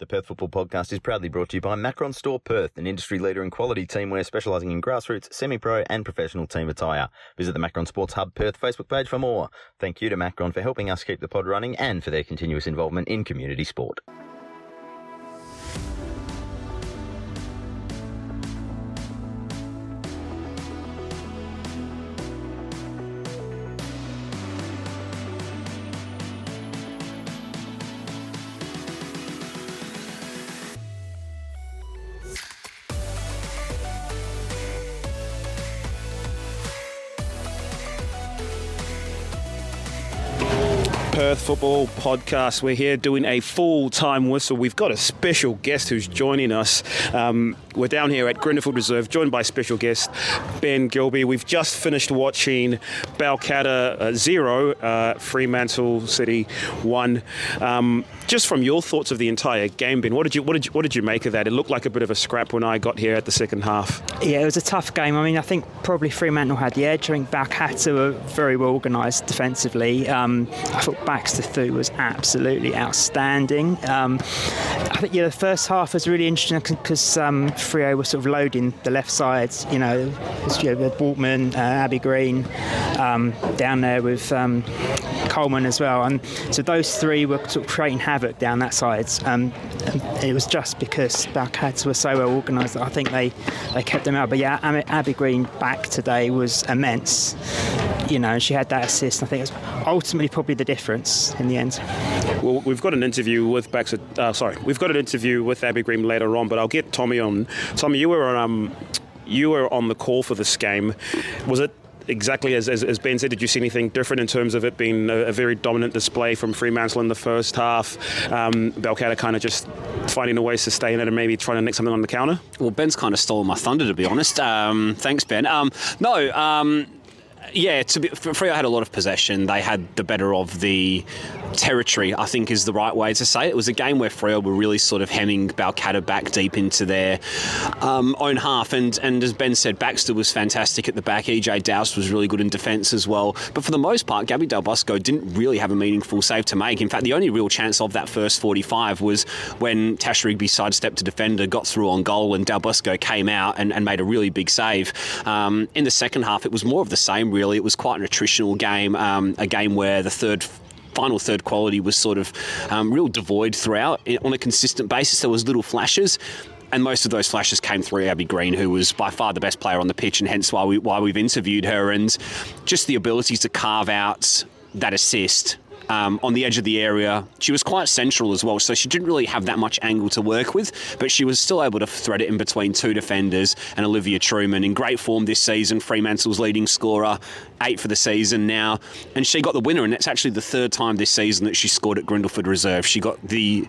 The Perth Football Podcast is proudly brought to you by Macron Store Perth, an industry leader in quality teamwear specialising in grassroots, semi-pro and professional team attire. Visit the Macron Sports Hub Perth Facebook page for more. Thank you to Macron for helping us keep the pod running and for their continuous involvement in community sport. Perth Football Podcast. We're here doing a full time whistle. We've got a special guest who's joining us. Um, we're down here at Grindleford Reserve, joined by special guest Ben Gilby. We've just finished watching Balcatta uh, 0, uh, Fremantle City 1. Um, just from your thoughts of the entire game, Ben, what did you what did you, what did you make of that? It looked like a bit of a scrap when I got here at the second half. Yeah, it was a tough game. I mean, I think probably Fremantle had the edge. I think Balcatta were very well organised defensively. Um, I thought Baxter Thu was absolutely outstanding. Um, I think yeah, the first half was really interesting because um, Freo was sort of loading the left sides. You know, you know Waltman, uh, Abbey Green um, down there with um, Coleman as well, and so those three were sort of creating havoc down that side. Um, it was just because Balcatta were so well organised that I think they, they kept them out. But yeah, Abbey Green back today was immense. You know, she had that assist. I think it was ultimately probably the difference in the end. Well, we've got an interview with Baxter. Uh, sorry, we've got an interview with Abbey Green later on, but I'll get Tommy on. Tommy, you were um, you were on the call for this game. Was it exactly as, as, as, Ben said, did you see anything different in terms of it being a, a very dominant display from Fremantle in the first half? Um, Balcatta kind of just finding a way to sustain it and maybe trying to nick something on the counter? Well, Ben's kind of stolen my thunder, to be honest. Um, thanks, Ben. Um, no, um, yeah, to be, Freo had a lot of possession. They had the better of the territory, I think is the right way to say it. It was a game where Freo were really sort of hemming Balcatta back deep into their um, own half. And, and as Ben said, Baxter was fantastic at the back. EJ Doust was really good in defence as well. But for the most part, Gabby Del Bosco didn't really have a meaningful save to make. In fact, the only real chance of that first 45 was when Tash Rigby sidestepped a defender, got through on goal, and Del Bosco came out and, and made a really big save. Um, in the second half, it was more of the same, really. It was quite an attritional game, um, a game where the third final third quality was sort of um, real devoid throughout on a consistent basis. There was little flashes. And most of those flashes came through Abbey Green, who was by far the best player on the pitch, and hence why we why we've interviewed her. And just the abilities to carve out that assist um, on the edge of the area. She was quite central as well, so she didn't really have that much angle to work with, but she was still able to thread it in between two defenders and Olivia Truman in great form this season. Fremantle's leading scorer, eight for the season now, and she got the winner, and that's actually the third time this season that she scored at Grindleford Reserve. She got the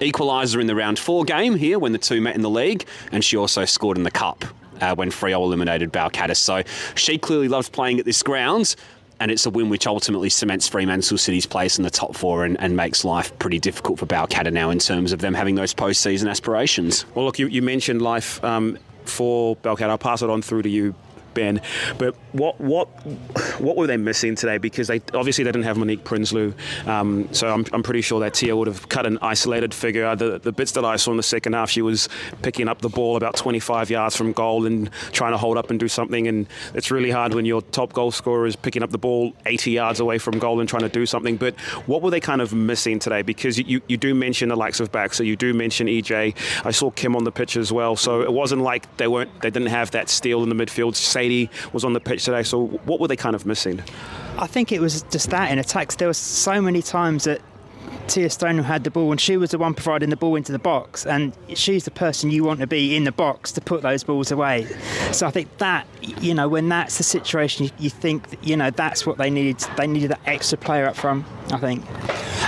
equaliser in the round four game here when the two met in the league, and she also scored in the cup. Uh, when Freo eliminated Balcatta. So she clearly loves playing at this ground and it's a win which ultimately cements Fremantle City's place in the top four and, and makes life pretty difficult for Balcatta now in terms of them having those postseason aspirations. Well, look, you, you mentioned life um, for Balcatta. I'll pass it on through to you, Ben. But what what what were they missing today? Because they obviously they didn't have Monique Prinsloo, um, so I'm, I'm pretty sure that Tia would have cut an isolated figure. The the bits that I saw in the second half, she was picking up the ball about 25 yards from goal and trying to hold up and do something. And it's really hard when your top goal scorer is picking up the ball 80 yards away from goal and trying to do something. But what were they kind of missing today? Because you, you do mention the likes of Baxter, you do mention EJ. I saw Kim on the pitch as well, so it wasn't like they weren't they didn't have that steel in the midfield. Sadie was on the pitch today. So what were they kind of missing? I think it was just that in attacks. There were so many times that Tia Stone had the ball, and she was the one providing the ball into the box, and she's the person you want to be in the box to put those balls away. So I think that you know when that's the situation, you think you know that's what they needed. They needed that extra player up front. I think.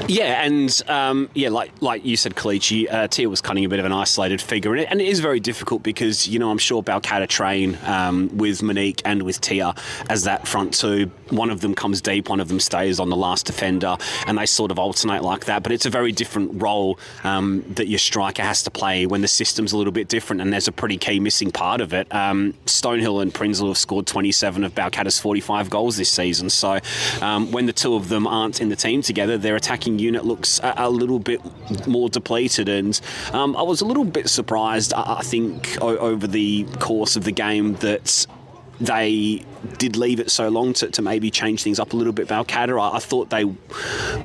Yeah, and um, yeah, like like you said, Kelechi, uh, Tia was cutting a bit of an isolated figure, and it, and it is very difficult because you know I'm sure Balcatta train um, with Monique and with Tia as that front two. One of them comes deep, one of them stays on the last defender, and they sort of alternate like that. But it's a very different role um, that your striker has to play when the system's a little bit different, and there's a pretty key missing part of it. Stonehill and Prinsloo have scored 27 of Balcatta's 45 goals this season, so um, when the two of them aren't in the team together, their attacking unit looks a, a little bit more depleted. And um, I was a little bit surprised, I, I think, o- over the course of the game that they did leave it so long to, to maybe change things up a little bit. Balcatta, I, I, thought they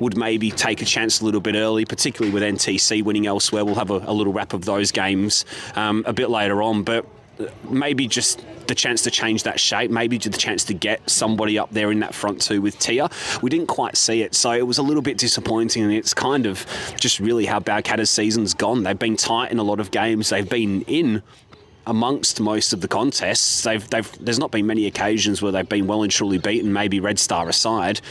would maybe take a chance a little bit early, particularly with NTC winning elsewhere. We'll have a, a little wrap of those games um, a bit later on, but maybe just the chance to change that shape, maybe the chance to get somebody up there in that front two with Tia. We didn't quite see it, so it was a little bit disappointing, and it's kind of just really how Balcatta's season's gone. They've been tight in a lot of games. They've been in amongst most of the contests. They've, they've, there's not been many occasions where they've been well and truly beaten, maybe Red Star aside.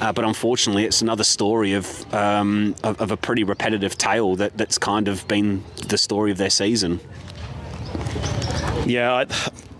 Uh, but unfortunately, it's another story of, um, of, of a pretty repetitive tale that, that's kind of been the story of their season. Yeah,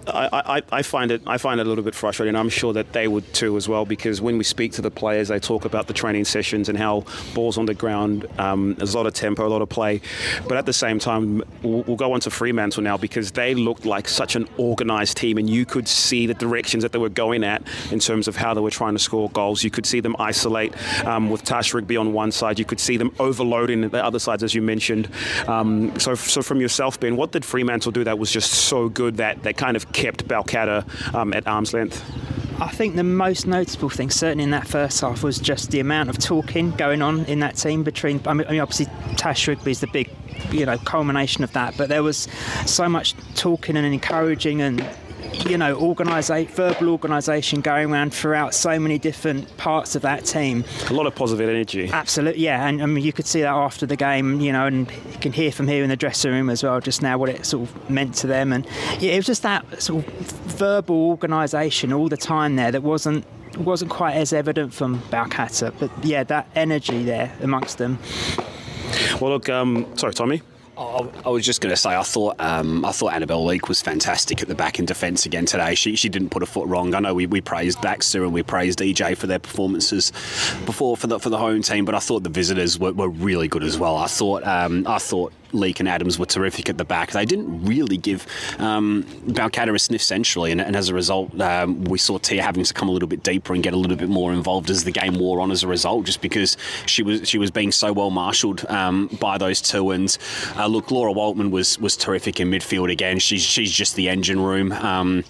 I, I, I, find it I find it a little bit frustrating. I'm sure that they would too as well because when we speak to the players, they talk about the training sessions and how balls on the ground. Um, there's a lot of tempo, a lot of play, but at the same time, we'll, we'll, go on to Fremantle now because they looked like such an organised team, and you could see the directions that they were going at in terms of how they were trying to score goals. You could see them isolate um, with Tash Rigby on one side. You could see them overloading the other sides, as you mentioned. Um, so, so from yourself, Ben, what did Fremantle do that was just so good that they kind of kept Balcatta um, at arm's length? I think the most notable thing, certainly in that first half, was just the amount of talking going on in that team between. I mean, obviously, Tash Rigby is the big, you know, culmination of that. But there was so much talking and encouraging and you know, organisa- verbal organisation going around throughout so many different parts of that team. A lot of positive energy. Absolutely, yeah. And I mean, you could see that after the game, you know, and you can hear from here in the dressing room as well, just now what it sort of meant to them. And yeah, it was just that sort of verbal organisation all the time there that wasn't wasn't quite as evident from Balcatta, but yeah, that energy there amongst them. Well, look, um, sorry, Tommy. I was just going to say, I thought um, I thought Annabelle Leake was fantastic at the back in defence again today. She, she didn't put a foot wrong. I know we, we praised Baxter and we praised EJ for their performances before for the for the home team, but I thought the visitors were, were really good as well. I thought um, I thought Leake and Adams were terrific at the back. They didn't really give um, Balcatta a sniff centrally, and, and as a result, um, we saw Tia having to come a little bit deeper and get a little bit more involved as the game wore on. As a result, just because she was she was being so well marshalled um, by those two. And uh, look, Laura Waltman was was terrific in midfield again. She's she's just the engine room. Um,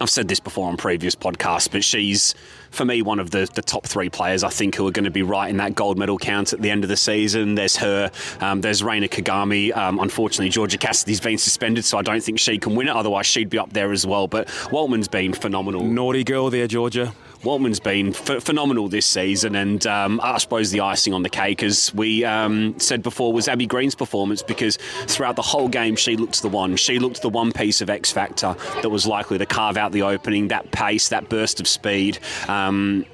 I've said this before on previous podcasts, but she's for me, one of the, the top three players I think who are going to be right in that gold medal count at the end of the season. There's her, um, there's Reina Kagami. Um, unfortunately, Georgia Cassidy's been suspended, so I don't think she can win it. Otherwise, she'd be up there as well. But Waltman's been phenomenal. Naughty girl there, Georgia. Waltman's been ph- phenomenal this season, and um, I suppose the icing on the cake, as we um, said before, was Abbey Green's performance because throughout the whole game, she looked the one. She looked the one piece of X factor that was likely to carve out the opening, that pace, that burst of speed. Um,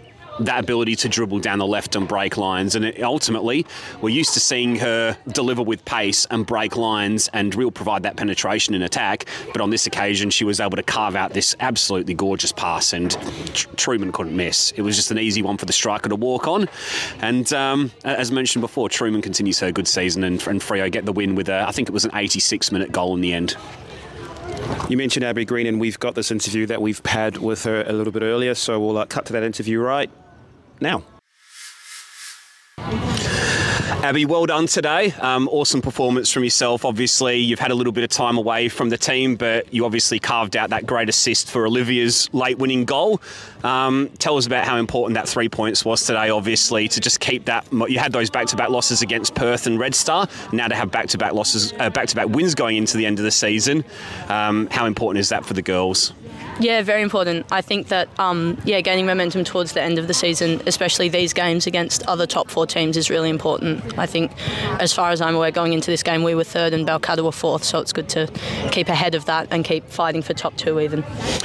that ability to dribble down the left and break lines. And it, ultimately, we're used to seeing her deliver with pace and break lines and real provide that penetration in attack. But on this occasion, she was able to carve out this absolutely gorgeous pass, and Tr- Truman couldn't miss. It was just an easy one for the striker to walk on. And um, as mentioned before, Truman continues her good season, and, and Freo get the win with a, I think it was an 86 minute goal in the end. You mentioned Abbey Green, and we've got this interview that we've had with her a little bit earlier, so we'll uh, cut to that interview right now. Abbey, well done today. Um, awesome performance from yourself. Obviously, you've had a little bit of time away from the team, but you obviously carved out that great assist for Olivia's late winning goal. Um, tell us about how important that three points was today, obviously, to just keep that. You had those back to back losses against Perth and Red Star. Now to have back to back losses, back to back wins going into the end of the season. Um, how important is that for the girls? Yeah, very important. I think that um, yeah, gaining momentum towards the end of the season, especially these games against other top four teams, is really important. I think, as far as I'm aware, going into this game, we were third and Balcatta were fourth, so it's good to keep ahead of that and keep fighting for top two even.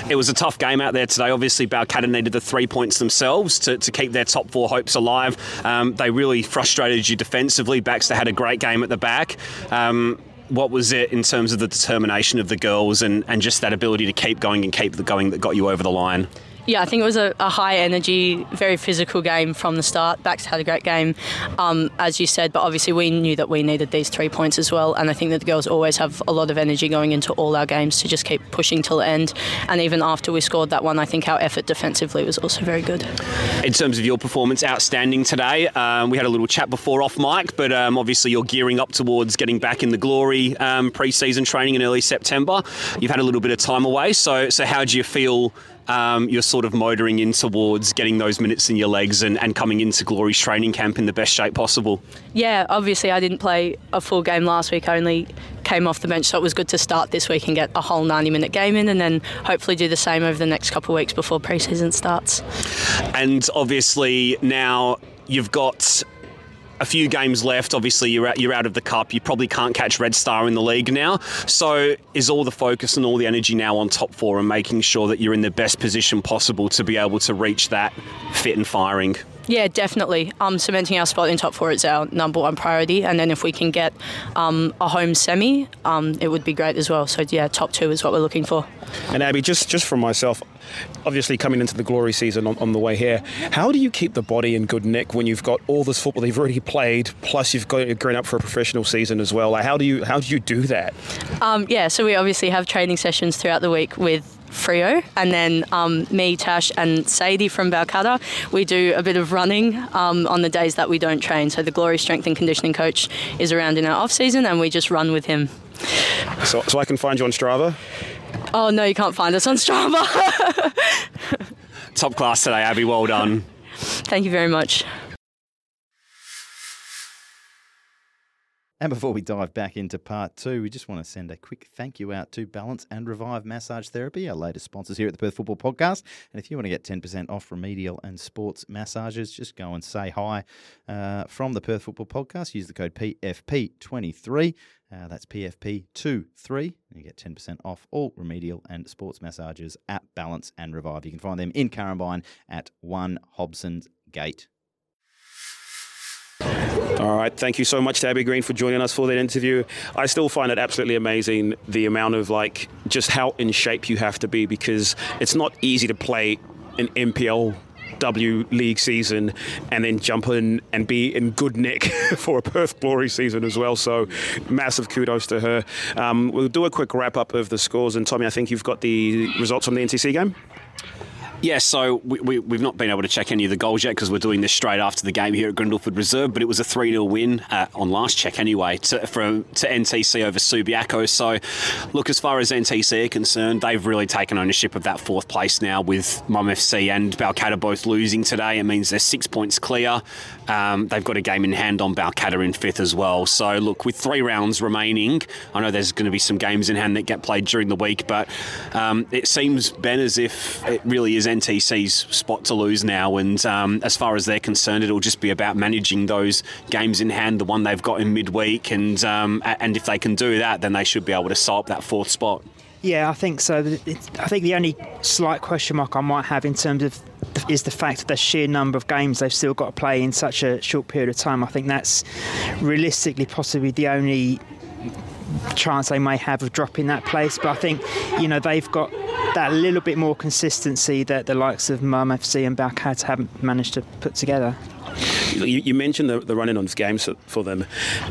It was a tough game out there today. Obviously, Balcatta needed the three points themselves to, to keep their top four hopes alive. Um, they really frustrated you defensively. Baxter had a great game at the back. Um, what was it in terms of the determination of the girls and, and just that ability to keep going and keep the going that got you over the line? Yeah, I think it was a, a, high energy, very physical game from the start. Backs had a great game, um, as you said, but obviously we knew that we needed these three points as well. And I think that the girls always have a lot of energy going into all our games to just keep pushing till the end. And even after we scored that one, I think our effort defensively was also very good. In terms of your performance, outstanding today. Um, we had a little chat before off mic, but um, obviously you're gearing up towards getting back in the glory um, pre-season training in early September. You've had a little bit of time away, so so how do you feel? Um, you're sort of motoring in towards getting those minutes in your legs and, and coming into Glory's training camp in the best shape possible? Yeah, obviously I didn't play a full game last week. I only came off the bench, so it was good to start this week and get a whole 90 minute game in and then hopefully do the same over the next couple of weeks before preseason starts. And obviously now you've got a few games left. Obviously, you're out, you're out of the cup. You probably can't catch Red Star in the league now. So, is all the focus and all the energy now on top four and making sure that you're in the best position possible to be able to reach that fit and firing? Yeah, definitely. Um, cementing our spot in top four is our number one priority, and then if we can get um, a home semi, um, it would be great as well. So yeah, top two is what we're looking for. And Abbey, just just for myself, obviously coming into the glory season on, on the way here, how do you keep the body in good nick when you've got all this football you've already played, plus you've got going up for a professional season as well? Like, how do you how do you do that? Um, yeah, so we obviously have training sessions throughout the week with Freo, and then um, me, Tash, and Sadie from Balcatta. We do a bit of running um, on the days that we don't train. So the Glory Strength and Conditioning coach is around in our off season, and we just run with him. So, so I can find you on Strava. Oh no, you can't find us on Strava. Top class today, Abbey. Well done. Thank you very much. And before we dive back into part two, we just want to send a quick thank you out to Balance and Revive Massage Therapy, our latest sponsors here at the Perth Football Podcast. And if you want to get 10% off remedial and sports massages, just go and say hi uh, from the Perth Football Podcast. Use the code PFP23. Uh, that's PFP23. You get 10% off all remedial and sports massages at Balance and Revive. You can find them in Currambine at 1 Hobson's Gate. All right. Thank you so much to Abbey Green for joining us for that interview. I still find it absolutely amazing the amount of like just how in shape you have to be because it's not easy to play an NPL W League season and then jump in and be in good nick for a Perth Glory season as well. So massive kudos to her. Um, we'll do a quick wrap up of the scores. And Tommy, I think you've got the results from the NTC game. Yeah, so we, we, have not been able to check any of the goals yet because we're doing this straight after the game here at Grindleford Reserve, but it was a 3 0 win uh, on last check anyway to, for, to NTC over Subiaco. So, look, as far as NTC are concerned, they've really taken ownership of that fourth place now with Mum FC and Balcatta both losing today. It means they're six points clear. Um, they've got a game in hand on Balcatta in fifth as well. So, look, with three rounds remaining, I know there's going to be some games in hand that get played during the week, but um, it seems, Ben, as if it really is NTC's spot to lose now. And um, as far as they're concerned, it'll just be about managing those games in hand, the one they've got in midweek. And, um, and if they can do that, then they should be able to solve that fourth spot. Yeah, I think so. I think the only slight question mark I might have in terms of is the fact that the sheer number of games they've still got to play in such a short period of time. I think that's realistically possibly the only chance they may have of dropping that place. But I think, you know, they've got that little bit more consistency that the likes of Mum FC and Balcatta haven't managed to put together. You, you mentioned the, the running on games for them,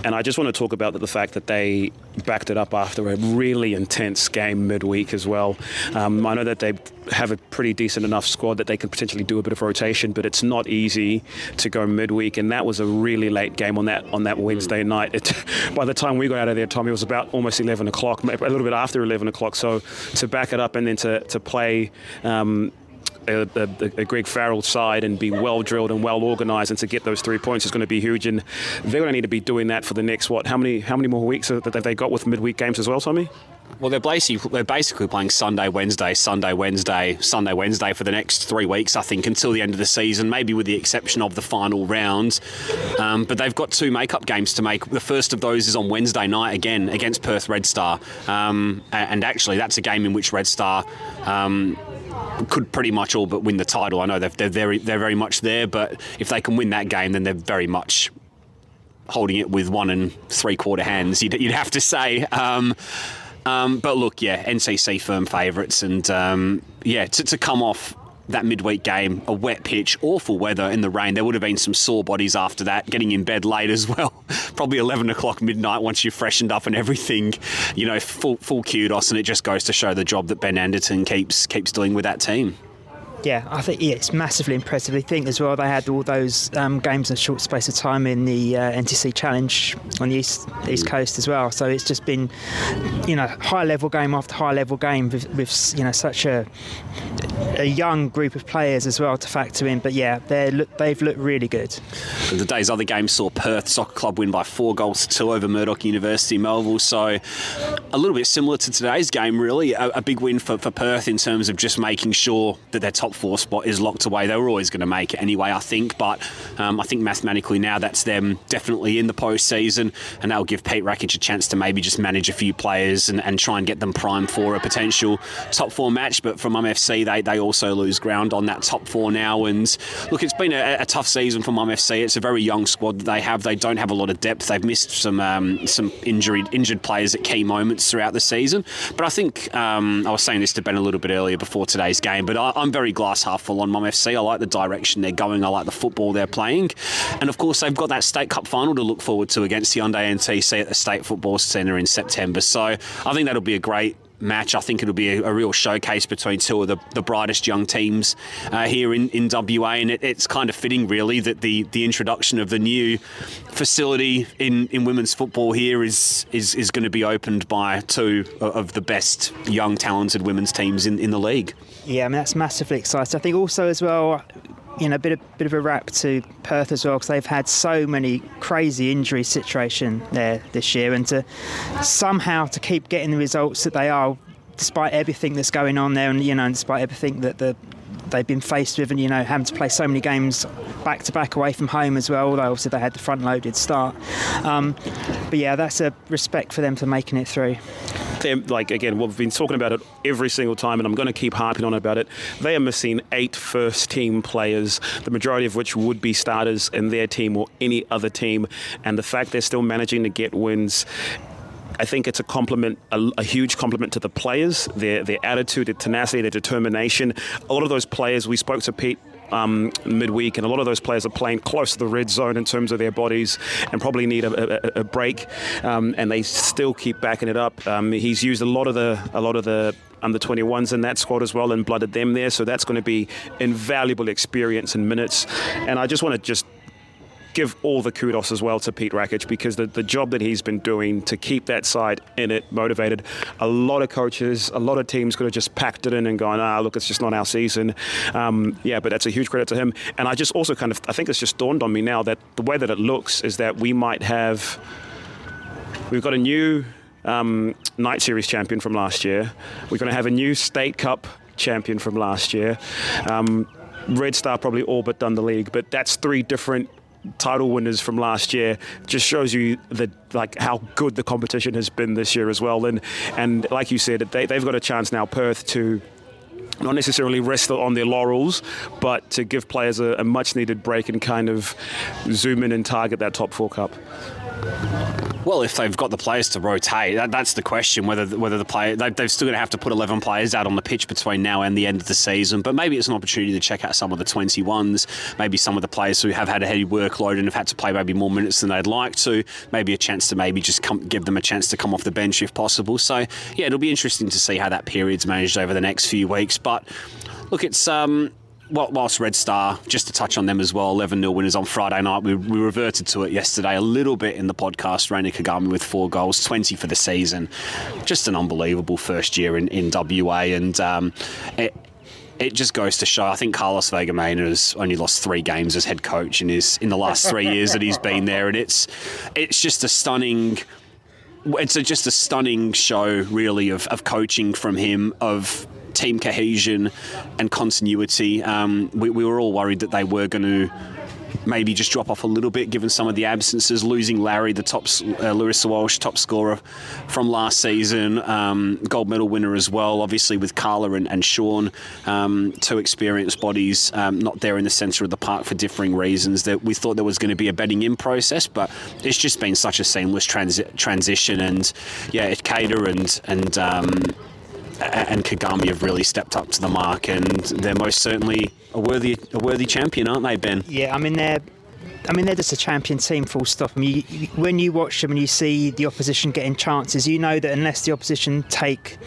and I just want to talk about the, fact that they backed it up after a really intense game midweek as well. Um, I know that they have a pretty decent enough squad that they can potentially do a bit of rotation, but it's not easy to go midweek, and that was a really late game on that on that Wednesday mm. night. It, by the time we got out of there, Tommy, it was about almost 11 o'clock, a little bit after 11 o'clock. So to back it up and then to to play. Um, a, a, a, Greg Farrell side and be well drilled and well organised, and to get those three points is going to be huge. And they're going to need to be doing that for the next what? How many how many more weeks that they got with midweek games as well, Tommy? Well, they're basically they're basically playing Sunday, Wednesday, Sunday, Wednesday, Sunday, Wednesday for the next three weeks, I think, until the end of the season. Maybe with the exception of the final round, um, but they've got two make-up games to make. The first of those is on Wednesday night again against Perth Red Star, um, and actually that's a game in which Red Star. Um, could pretty much all but win the title. I know they're, very they're very much there, but if they can win that game, then they're very much holding it with one and three quarter hands. You'd, you'd have to say. Um, um, but look, yeah, NTC firm favourites, and um, yeah, to, to, come off that midweek game, a wet pitch, awful weather in the rain. There would have been some sore bodies after that, getting in bed late as well. Probably 11 o'clock midnight once you've freshened up and everything. You know, full full kudos, and it just goes to show the job that Ben Anderton keeps keeps doing with that team yeah, I think yeah, it's massively impressive. I think as well they had all those um, games in a short space of time in the uh, NTC Challenge on the east east coast as well. So it's just been, you know, high level game after high level game with, with you know such a a young group of players as well to factor in. But yeah, they they've looked really good. The day's other game saw Perth Soccer Club win by four goals to two over Murdoch University Melville. So a little bit similar to today's game, really. A, a big win for, for Perth in terms of just making sure that their top four spot is locked away. They were always going to make it anyway, I think. But um, I think mathematically now that's them definitely in the postseason, and that'll give Pete Rakic a chance to maybe just manage a few players and, and try and get them primed for a potential top four match. But from MFC, they, they also lose ground on that top four now. And look, it's been a, a tough season for MFC. It's a very young squad that they have. They don't have a lot of depth. They've missed some um, some injured injured players at key moments throughout the season. But I think um, I was saying this to Ben a little bit earlier before today's game. But I, I'm very glass half full on Mum FC. I like the direction they're going. I like the football they're playing. And of course, they've got that State Cup final to look forward to against Hyundai NTC at the State Football Centre in September. So I think that'll be a great match. I think it'll be a, a, real showcase between two of the, the brightest young teams uh, here in, in WA, and it, it's kind of fitting, really, that the, the introduction of the new facility in, in women's football here is, is, is going to be opened by two of the best young, talented women's teams in, in the league. Yeah, I mean that's massively exciting. I think also as well, you know, a bit of bit of a wrap to Perth as well because they've had so many crazy injury situation there this year, and to somehow to keep getting the results that they are, despite everything that's going on there, and you know, and despite everything that the they've been faced with, and you know, having to play so many games back to back away from home as well. Although obviously they had the front loaded start, um, but yeah, that's a respect for them for making it through like again, we've been talking about it every single time, and I'm going to keep harping on about it. They are missing eight first team players, the majority of which would be starters in their team or any other team, and the fact they're still managing to get wins I think it's a compliment, a, a, huge compliment to the players, their their attitude, their tenacity, their determination. A lot of those players, we spoke to Pete um, midweek, and a lot of those players are playing close to the red zone in terms of their bodies and probably need a, a, a break. Um, and they still keep backing it up. Um, he's used a lot of the a lot of the under 21s in that squad as well and blooded them there. So that's going to be invaluable experience and minutes. And I just want to just give all the kudos as well to Pete Rakic because the, the job that he's been doing to keep that side in it, motivated. A lot of coaches, a lot of teams could have just packed it in and gone, ah, look, it's just not our season. Um, yeah, but that's a huge credit to him. And I just also kind of, I think it's just dawned on me now that the way that it looks is that we might have, we've got a new um, Night Series champion from last year. We're going to have a new State Cup champion from last year. Um, Red Star probably all but done the league, but that's three different title winners from last year just shows you the like how good the competition has been this year as well. And and like you said, they, they've got a chance now, Perth, to not necessarily rest on their laurels, but to give players a, a much needed break and kind of zoom in and target that top four cup. Well, if they've got the players to rotate, that, that's the question. Whether whether the player they, they've still going to have to put 11 players out on the pitch between now and the end of the season. But maybe it's an opportunity to check out some of the 21s. Maybe some of the players who have had a heavy workload and have had to play maybe more minutes than they'd like to. Maybe a chance to maybe just come, give them a chance to come off the bench if possible. So yeah, it'll be interesting to see how that period's managed over the next few weeks. But look, it's um, whilst Red Star, just to touch on them as well, 11 0 winners on Friday night. We, we, reverted to it yesterday a little bit in the podcast. Reina Kagami with four goals, 20 for the season. Just an unbelievable first year in, in WA. And um, it, it just goes to show. I think Carlos Vega Mena has only lost three games as head coach in his in the last three years that he's been there, and it's it's just a stunning. It's a, just a stunning show, really, of, of coaching from him, of team cohesion and continuity. Um, we, we were all worried that they were going to maybe just drop off a little bit given some of the absences. Losing Larry, the top uh, Walsh, top scorer from last season, um, gold medal winner as well. Obviously with Carla and, and Sean, um, two experienced bodies, um, not there in the centre of the park for differing reasons. That we thought there was going to be a betting in process, but it's just been such a seamless transi- transition. And yeah, Cater and and um, and Kagami have really stepped up to the mark, and they're most certainly a worthy a worthy champion, aren't they, Ben? Yeah, I mean they're I mean, they're just a champion team, full stop. I mean, you, when you watch them and you see the opposition getting chances, you know that unless the opposition take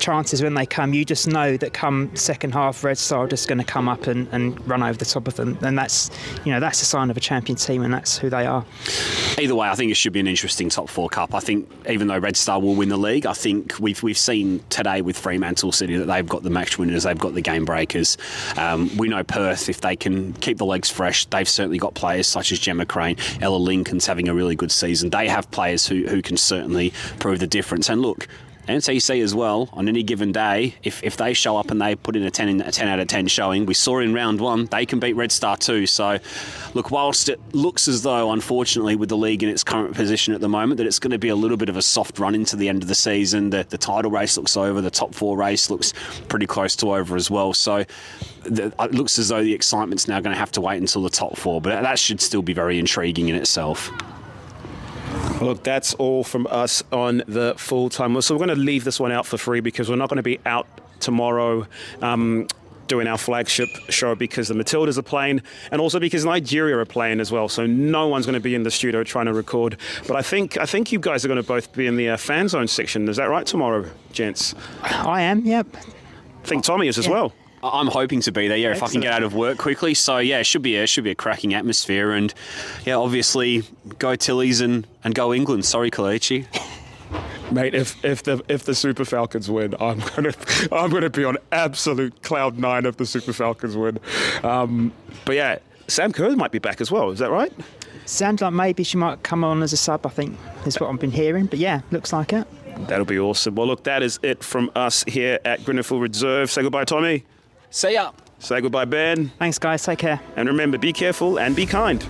chances when they come, you just know that come second half, Red Star are just going to come up and, and run over the top of them. And that's, you know, that's a sign of a champion team, and that's who they are. Either way, I think it should be an interesting top four cup. I think even though Red Star will win the league, I think we've we've seen today with Fremantle City that they've got the match winners, they've got the game breakers. Um, we know Perth, if they can keep the legs fresh, they've certainly got players such as Gemma Crane, Ella Lincoln's having a really good season. They have players who, who can certainly prove the difference. And look, NTC as well on any given day, if, if they show up and they put in a 10 a 10 out of 10 showing, we saw in round one they can beat Red Star too. So, look, whilst it looks as though, unfortunately, with the league in its current position at the moment, that it's going to be a little bit of a soft run into the end of the season. The, the title race looks over, the top four race looks pretty close to over as well. So, the, it looks as though the excitement's now going to have to wait until the top four, but that should still be very intriguing in itself. Look, that's all from us on the full time. So we're going to leave this one out for free because we're not going to be out tomorrow. Um, doing our flagship show because the Matildas are playing and also because Nigeria are playing as well. So no one's going to be in the studio trying to record. But I think I think you guys are going to both be in the uh, fan zone section. Is that right tomorrow, gents? I am. Yep. I think Tommy is as yeah. well. I'm hoping to be there. Yeah, Excellent. if I can get out of work quickly. So yeah, it should be a, it should be a cracking atmosphere, and yeah, obviously go Tillies and, and go England. Sorry, Kelechi. Mate, if, if the if the Super Falcons win, I'm gonna I'm gonna be on absolute cloud nine if the Super Falcons win. Um, but yeah, Sam Kerr might be back as well. Is that right? Sounds like maybe she might come on as a sub. I think is what I've been hearing. But yeah, looks like it. That'll be awesome. Well, look, that is it from us here at Grenfell Reserve. Say goodbye, Tommy. See ya. Say goodbye, Ben. Thanks, guys. Take care. And remember, be careful and be kind.